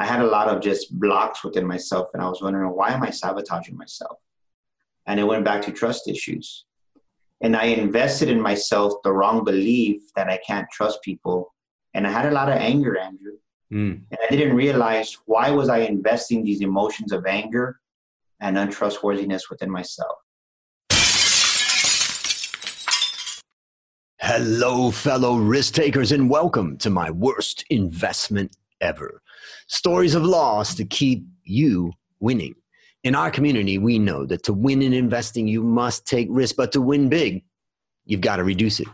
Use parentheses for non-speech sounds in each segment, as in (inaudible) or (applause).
I had a lot of just blocks within myself, and I was wondering why am I sabotaging myself? And it went back to trust issues. And I invested in myself the wrong belief that I can't trust people. And I had a lot of anger, Andrew. Mm. And I didn't realize why was I investing these emotions of anger and untrustworthiness within myself. Hello, fellow risk takers, and welcome to my worst investment ever. Stories of loss to keep you winning. In our community, we know that to win in investing, you must take risk, but to win big, you've got to reduce it.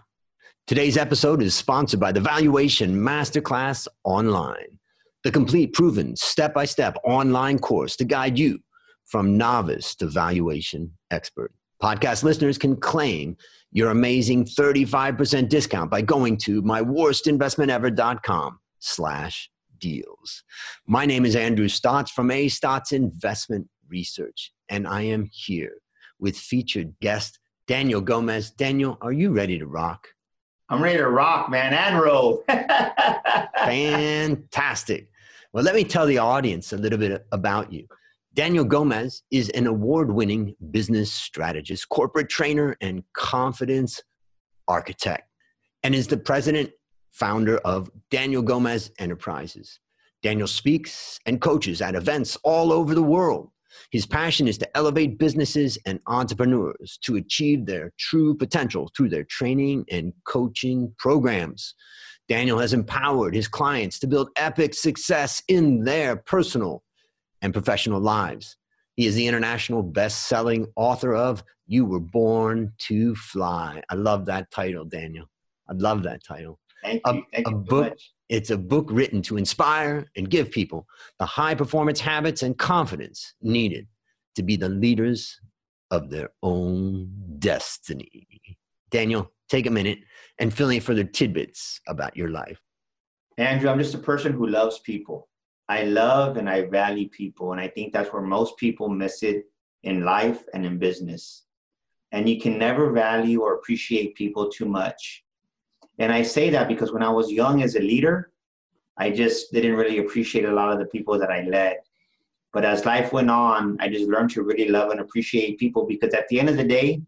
Today's episode is sponsored by the Valuation Masterclass Online, the complete, proven, step by step online course to guide you from novice to valuation expert. Podcast listeners can claim your amazing 35% discount by going to myworstinvestmentever.com slash deals. My name is Andrew Stotz from A Stotz Investment Research, and I am here with featured guest Daniel Gomez. Daniel, are you ready to rock? I'm ready to rock, man, and roll. (laughs) Fantastic. Well, let me tell the audience a little bit about you. Daniel Gomez is an award winning business strategist, corporate trainer, and confidence architect, and is the president founder of Daniel Gomez Enterprises. Daniel speaks and coaches at events all over the world. His passion is to elevate businesses and entrepreneurs to achieve their true potential through their training and coaching programs. Daniel has empowered his clients to build epic success in their personal and professional lives. He is the international best selling author of You Were Born to Fly. I love that title, Daniel. I love that title. Thank you. A, Thank a you book, much. It's a book written to inspire and give people the high performance habits and confidence needed to be the leaders of their own destiny. Daniel, take a minute and fill in further tidbits about your life. Andrew, I'm just a person who loves people. I love and I value people. And I think that's where most people miss it in life and in business. And you can never value or appreciate people too much. And I say that because when I was young as a leader, I just didn't really appreciate a lot of the people that I led. But as life went on, I just learned to really love and appreciate people because at the end of the day,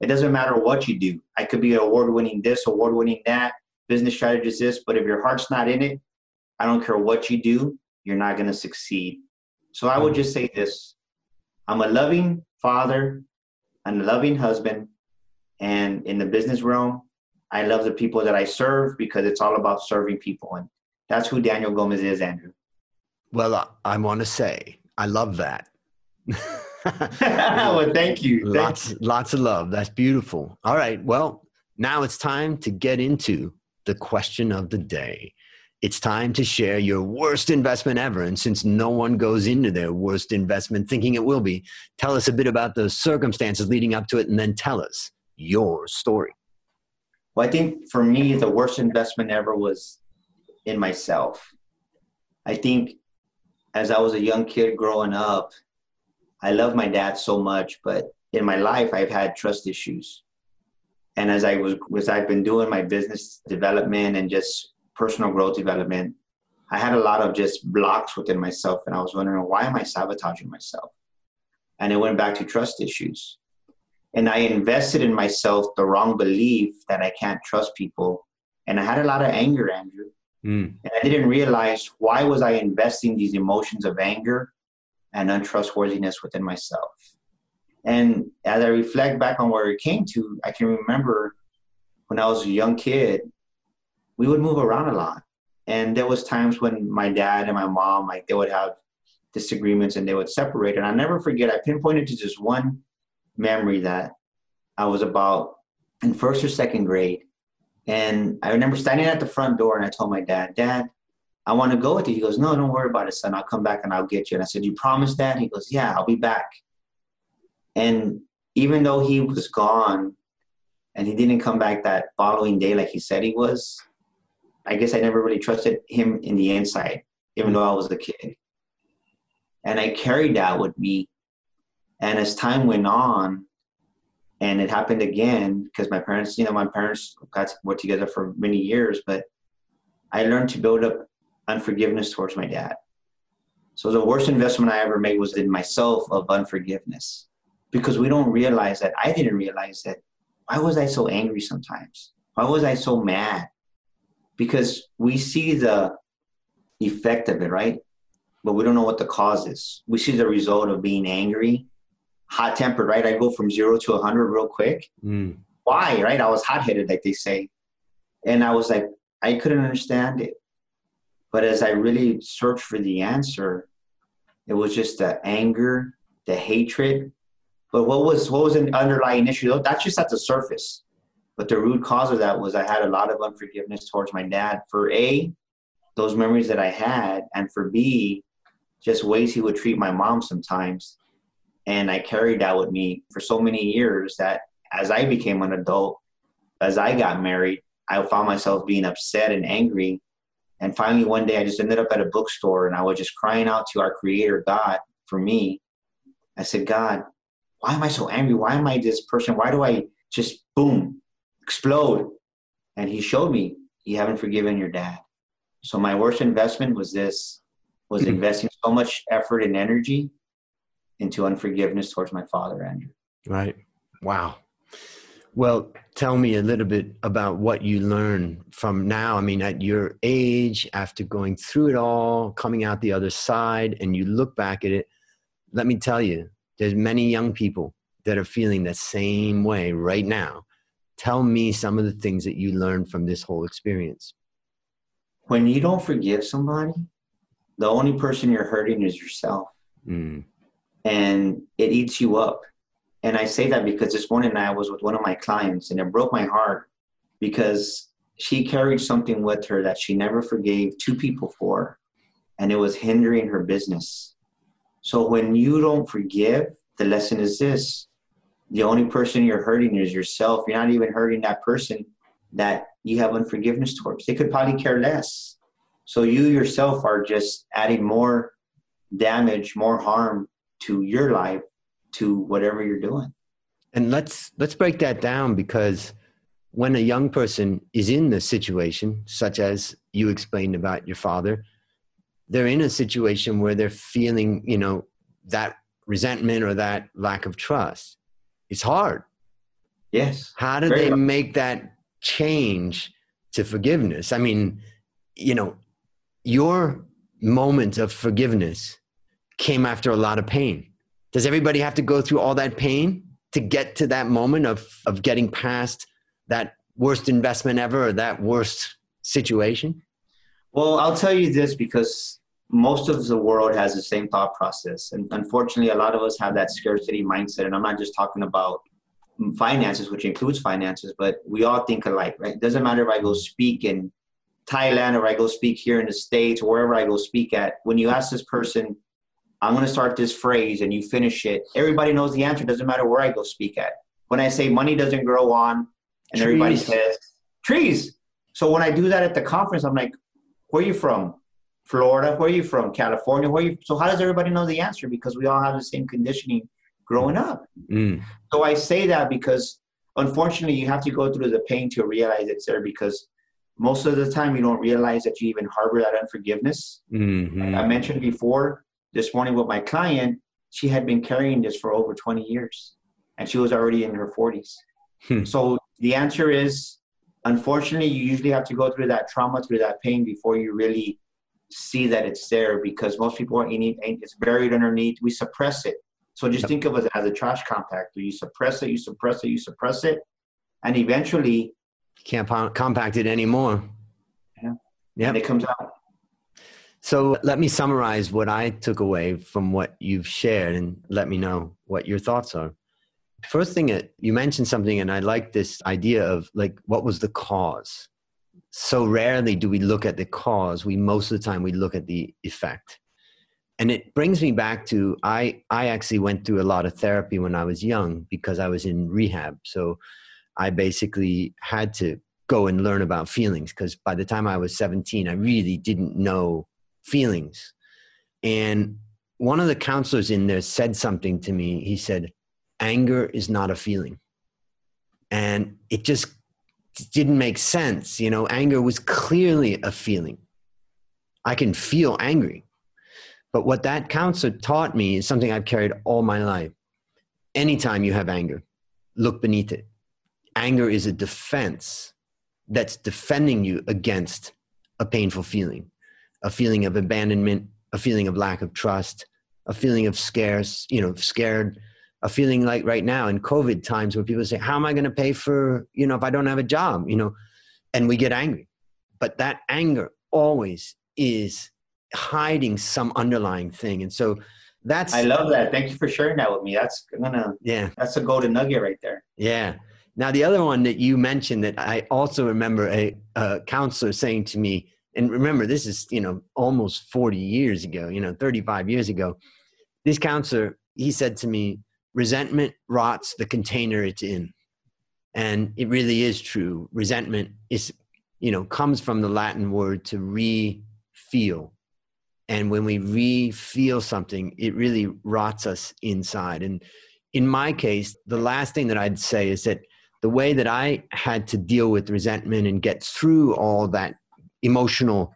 it doesn't matter what you do. I could be award winning this, award winning that, business strategist this, but if your heart's not in it, I don't care what you do, you're not going to succeed. So I would just say this I'm a loving father and a loving husband. And in the business realm, I love the people that I serve because it's all about serving people. And that's who Daniel Gomez is, Andrew. Well, I, I want to say, I love that. (laughs) well, thank you. Thank lots, you. lots of love. That's beautiful. All right. Well, now it's time to get into the question of the day. It's time to share your worst investment ever. And since no one goes into their worst investment thinking it will be, tell us a bit about the circumstances leading up to it and then tell us your story. Well, I think for me, the worst investment ever was in myself. I think as I was a young kid growing up, I love my dad so much, but in my life, I've had trust issues. And as I was, as I've been doing my business development and just personal growth development, I had a lot of just blocks within myself. And I was wondering, why am I sabotaging myself? And it went back to trust issues. And I invested in myself the wrong belief that I can't trust people. And I had a lot of anger, Andrew. Mm. And I didn't realize why was I investing these emotions of anger and untrustworthiness within myself. And as I reflect back on where it came to, I can remember when I was a young kid, we would move around a lot. And there was times when my dad and my mom, like they would have disagreements and they would separate. And I never forget, I pinpointed to just one memory that I was about in first or second grade. And I remember standing at the front door and I told my dad, Dad, I want to go with you. He goes, No, don't worry about it, son. I'll come back and I'll get you. And I said, You promise that? He goes, Yeah, I'll be back. And even though he was gone and he didn't come back that following day like he said he was, I guess I never really trusted him in the inside, even though I was a kid. And I carried that with me. And as time went on, and it happened again because my parents, you know, my parents got worked together for many years, but I learned to build up unforgiveness towards my dad. So the worst investment I ever made was in myself of unforgiveness because we don't realize that. I didn't realize that. Why was I so angry sometimes? Why was I so mad? Because we see the effect of it, right? But we don't know what the cause is. We see the result of being angry, hot tempered, right? I go from zero to 100 real quick. Mm. Why, right? I was hot headed, like they say. And I was like, I couldn't understand it. But as I really searched for the answer, it was just the anger, the hatred. But what was what was an underlying issue? That's just at the surface. But the root cause of that was I had a lot of unforgiveness towards my dad for A, those memories that I had, and for B, just ways he would treat my mom sometimes. And I carried that with me for so many years that as I became an adult, as I got married, I found myself being upset and angry and finally, one day I just ended up at a bookstore and I was just crying out to our creator, God, for me. I said, God, why am I so angry? Why am I this person? Why do I just boom, explode? And he showed me, you haven't forgiven your dad. So my worst investment was this, was mm-hmm. investing so much effort and energy into unforgiveness towards my father, Andrew. Right. Wow. Well, tell me a little bit about what you learn from now. I mean, at your age, after going through it all, coming out the other side, and you look back at it, let me tell you, there's many young people that are feeling the same way right now. Tell me some of the things that you learned from this whole experience. When you don't forgive somebody, the only person you're hurting is yourself. Mm. And it eats you up and I say that because this morning I was with one of my clients and it broke my heart because she carried something with her that she never forgave two people for, and it was hindering her business. So when you don't forgive, the lesson is this the only person you're hurting is yourself. You're not even hurting that person that you have unforgiveness towards. They could probably care less. So you yourself are just adding more damage, more harm to your life to whatever you're doing. And let's let's break that down because when a young person is in the situation, such as you explained about your father, they're in a situation where they're feeling, you know, that resentment or that lack of trust. It's hard. Yes. How do they hard. make that change to forgiveness? I mean, you know, your moment of forgiveness came after a lot of pain. Does everybody have to go through all that pain to get to that moment of of getting past that worst investment ever or that worst situation? Well i'll tell you this because most of the world has the same thought process. And unfortunately a lot of us have that scarcity mindset. And i'm not just talking about finances which includes finances but we all think alike right? It doesn't matter if i go speak in thailand or i go speak here in the states or wherever i go speak at when you ask this person I'm going to start this phrase and you finish it. Everybody knows the answer. Doesn't matter where I go speak at. When I say money doesn't grow on, and trees. everybody says trees. So when I do that at the conference, I'm like, where are you from? Florida. Where are you from? California. Where are you? So how does everybody know the answer? Because we all have the same conditioning growing up. Mm. So I say that because unfortunately you have to go through the pain to realize it's there because most of the time you don't realize that you even harbor that unforgiveness. Mm-hmm. I mentioned before, this morning with my client, she had been carrying this for over 20 years and she was already in her 40s. Hmm. So the answer is unfortunately, you usually have to go through that trauma, through that pain before you really see that it's there because most people are in it, it's buried underneath. We suppress it. So just think of it as a trash compactor. You suppress it, you suppress it, you suppress it, and eventually can't compact it anymore. Yeah. Yeah. And it comes out. So let me summarize what I took away from what you've shared and let me know what your thoughts are. First thing, uh, you mentioned something, and I like this idea of like, what was the cause? So rarely do we look at the cause. We most of the time we look at the effect. And it brings me back to I, I actually went through a lot of therapy when I was young because I was in rehab. So I basically had to go and learn about feelings because by the time I was 17, I really didn't know feelings. And one of the counselors in there said something to me. He said, Anger is not a feeling. And it just didn't make sense. You know, anger was clearly a feeling. I can feel angry. But what that counselor taught me is something I've carried all my life. Anytime you have anger, look beneath it. Anger is a defense that's defending you against a painful feeling, a feeling of abandonment, a feeling of lack of trust, a feeling of scarce, you know, scared, a feeling like right now in COVID times where people say, How am I going to pay for, you know, if I don't have a job, you know, and we get angry. But that anger always is hiding some underlying thing. And so that's I love that. Thank you for sharing that with me. That's gonna yeah, that's a golden nugget right there. Yeah. Now the other one that you mentioned that I also remember a, a counselor saying to me, and remember this is you know almost 40 years ago, you know 35 years ago. This counselor he said to me, resentment rots the container it's in, and it really is true. Resentment is you know comes from the Latin word to re-feel and when we re-feel something it really rots us inside and in my case the last thing that i'd say is that the way that i had to deal with resentment and get through all that emotional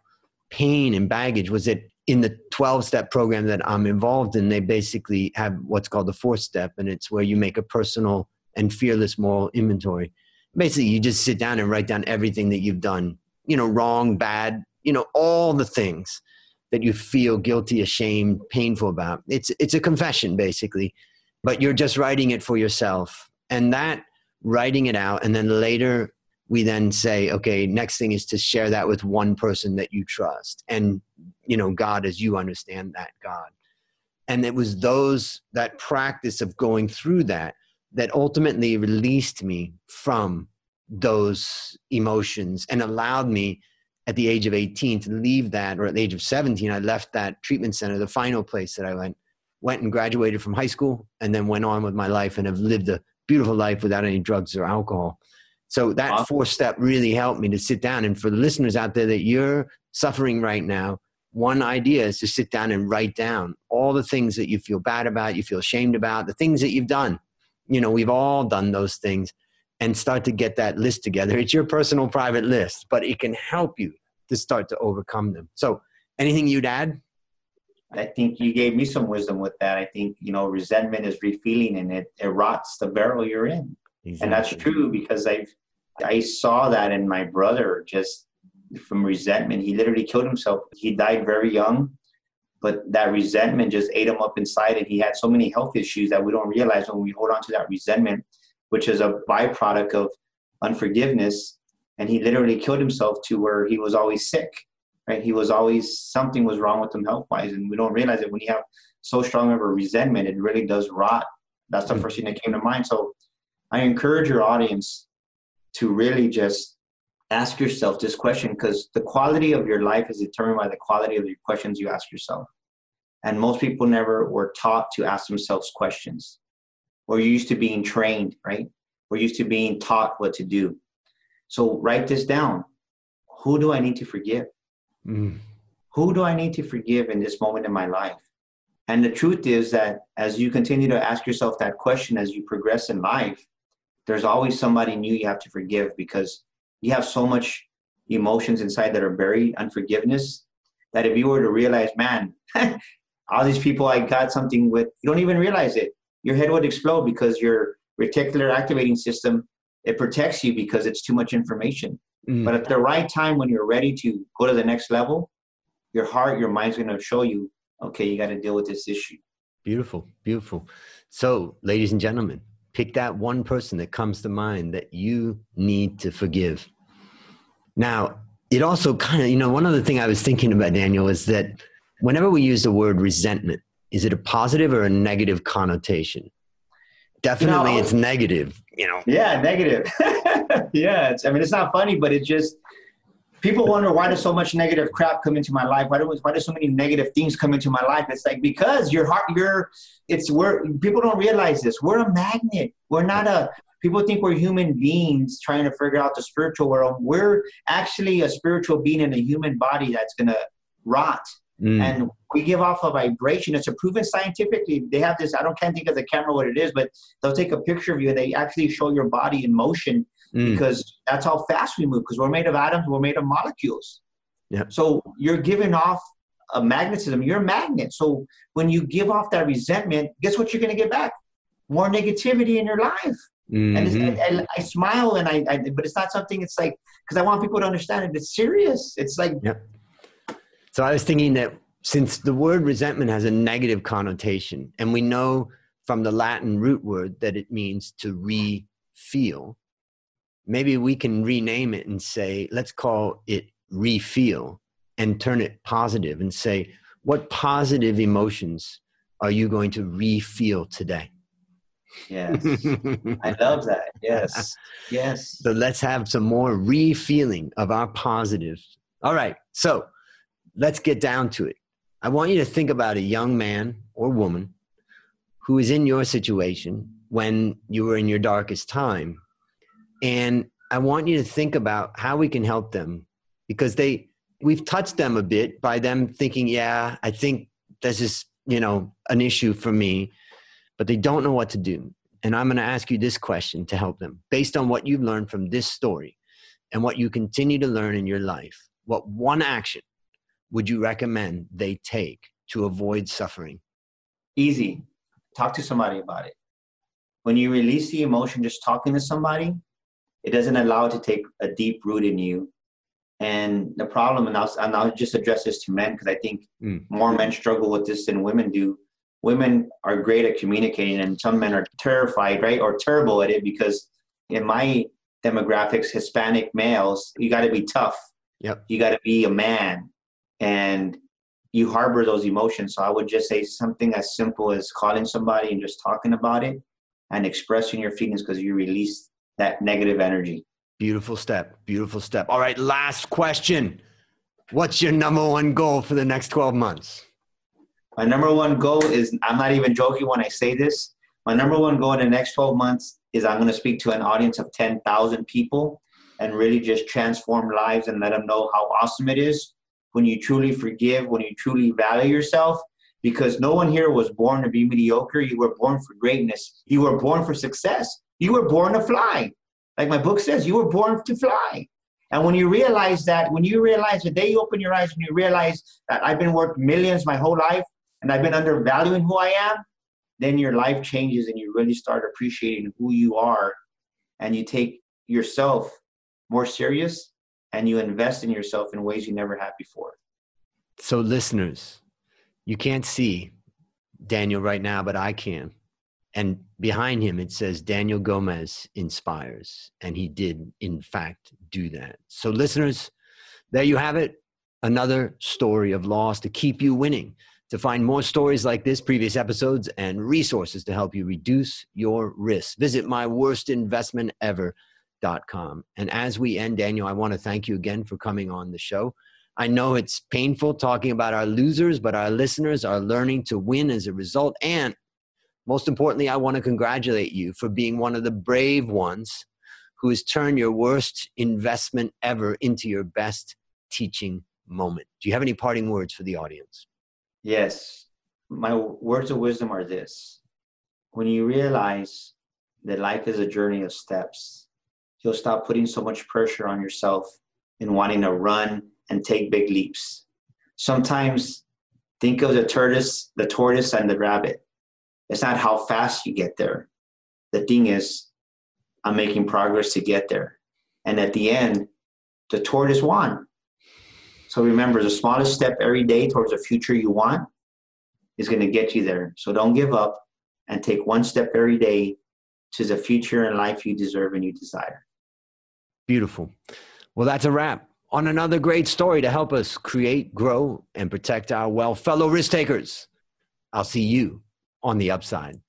pain and baggage was that in the 12 step program that i'm involved in they basically have what's called the fourth step and it's where you make a personal and fearless moral inventory basically you just sit down and write down everything that you've done you know wrong bad you know all the things that you feel guilty, ashamed, painful about. It's it's a confession basically, but you're just writing it for yourself. And that writing it out and then later we then say, okay, next thing is to share that with one person that you trust. And you know, God as you understand that God. And it was those that practice of going through that that ultimately released me from those emotions and allowed me at the age of 18 to leave that, or at the age of 17, I left that treatment center, the final place that I went, went and graduated from high school, and then went on with my life and have lived a beautiful life without any drugs or alcohol. So that awesome. fourth step really helped me to sit down. And for the listeners out there that you're suffering right now, one idea is to sit down and write down all the things that you feel bad about, you feel ashamed about, the things that you've done. You know, we've all done those things and start to get that list together. It's your personal private list, but it can help you to start to overcome them. So, anything you'd add? I think you gave me some wisdom with that. I think, you know, resentment is refeeling and it, it rots the barrel you're in. Exactly. And that's true because I've, I saw that in my brother just from resentment. He literally killed himself. He died very young, but that resentment just ate him up inside and he had so many health issues that we don't realize when we hold on to that resentment which is a byproduct of unforgiveness. And he literally killed himself to where he was always sick, right? He was always, something was wrong with him health wise. And we don't realize it when you have so strong of a resentment, it really does rot. That's the mm-hmm. first thing that came to mind. So I encourage your audience to really just ask yourself this question because the quality of your life is determined by the quality of the questions you ask yourself. And most people never were taught to ask themselves questions. We're used to being trained, right? We're used to being taught what to do. So write this down. Who do I need to forgive? Mm. Who do I need to forgive in this moment in my life? And the truth is that as you continue to ask yourself that question as you progress in life, there's always somebody new you have to forgive because you have so much emotions inside that are buried, unforgiveness, that if you were to realize, man, (laughs) all these people I got something with, you don't even realize it your head would explode because your reticular activating system it protects you because it's too much information. Mm. But at the right time, when you're ready to go to the next level, your heart, your mind's going to show you, okay, you got to deal with this issue. Beautiful, beautiful. So, ladies and gentlemen, pick that one person that comes to mind that you need to forgive. Now, it also kind of, you know, one other thing I was thinking about, Daniel, is that whenever we use the word resentment, is it a positive or a negative connotation? Definitely, it's negative. You know. Yeah, negative. (laughs) yeah, it's, I mean, it's not funny, but it just people wonder why does so much negative crap come into my life? Why do why does so many negative things come into my life? It's like because your heart, you're it's we're people don't realize this. We're a magnet. We're not a people think we're human beings trying to figure out the spiritual world. We're actually a spiritual being in a human body that's gonna rot. Mm. And we give off a vibration. It's a proven scientifically. They have this, I don't can't think of the camera what it is, but they'll take a picture of you and they actually show your body in motion mm. because that's how fast we move because we're made of atoms, we're made of molecules. Yeah. So you're giving off a magnetism. You're a magnet. So when you give off that resentment, guess what you're going to get back? More negativity in your life. Mm-hmm. And, and, I smile and I, I, but it's not something. It's like because I want people to understand it. It's serious. It's like. Yeah. So I was thinking that since the word resentment has a negative connotation, and we know from the Latin root word that it means to re-feel, maybe we can rename it and say, let's call it re-feel and turn it positive and say, what positive emotions are you going to re-feel today? Yes. I love that. Yes. Yes. So let's have some more re-feeling of our positives. All right. So let's get down to it. I want you to think about a young man or woman who is in your situation when you were in your darkest time. And I want you to think about how we can help them because they we've touched them a bit by them thinking, yeah, I think this is, you know, an issue for me, but they don't know what to do. And I'm going to ask you this question to help them based on what you've learned from this story and what you continue to learn in your life. What one action would you recommend they take to avoid suffering? Easy. Talk to somebody about it. When you release the emotion just talking to somebody, it doesn't allow it to take a deep root in you and the problem, and I'll, and I'll just address this to men because I think mm. more men struggle with this than women do. Women are great at communicating, and some men are terrified, right, or terrible at it because in my demographics, Hispanic males, you got to be tough. Yep. You got to be a man, and you harbor those emotions. So I would just say something as simple as calling somebody and just talking about it and expressing your feelings because you release that negative energy. Beautiful step. Beautiful step. All right, last question. What's your number one goal for the next 12 months? My number one goal is I'm not even joking when I say this. My number one goal in the next 12 months is I'm going to speak to an audience of 10,000 people and really just transform lives and let them know how awesome it is when you truly forgive, when you truly value yourself. Because no one here was born to be mediocre. You were born for greatness. You were born for success. You were born to fly. Like my book says, you were born to fly. And when you realize that, when you realize the day you open your eyes and you realize that I've been worth millions my whole life and I've been undervaluing who I am, then your life changes and you really start appreciating who you are and you take yourself more serious and you invest in yourself in ways you never have before. So, listeners, you can't see Daniel right now, but I can and behind him it says Daniel Gomez inspires and he did in fact do that. So listeners, there you have it, another story of loss to keep you winning. To find more stories like this, previous episodes, and resources to help you reduce your risk, visit myworstinvestmentever.com. And as we end, Daniel, I want to thank you again for coming on the show. I know it's painful talking about our losers, but our listeners are learning to win as a result. And most importantly, I want to congratulate you for being one of the brave ones who has turned your worst investment ever into your best teaching moment. Do you have any parting words for the audience? Yes. My words of wisdom are this when you realize that life is a journey of steps, you'll stop putting so much pressure on yourself and wanting to run and take big leaps. Sometimes think of the tortoise, the tortoise and the rabbit. It's not how fast you get there. The thing is, I'm making progress to get there. And at the end, the tortoise won. So remember, the smallest step every day towards the future you want is going to get you there. So don't give up and take one step every day to the future and life you deserve and you desire. Beautiful. Well, that's a wrap on another great story to help us create, grow, and protect our well, Fellow risk takers, I'll see you on the upside.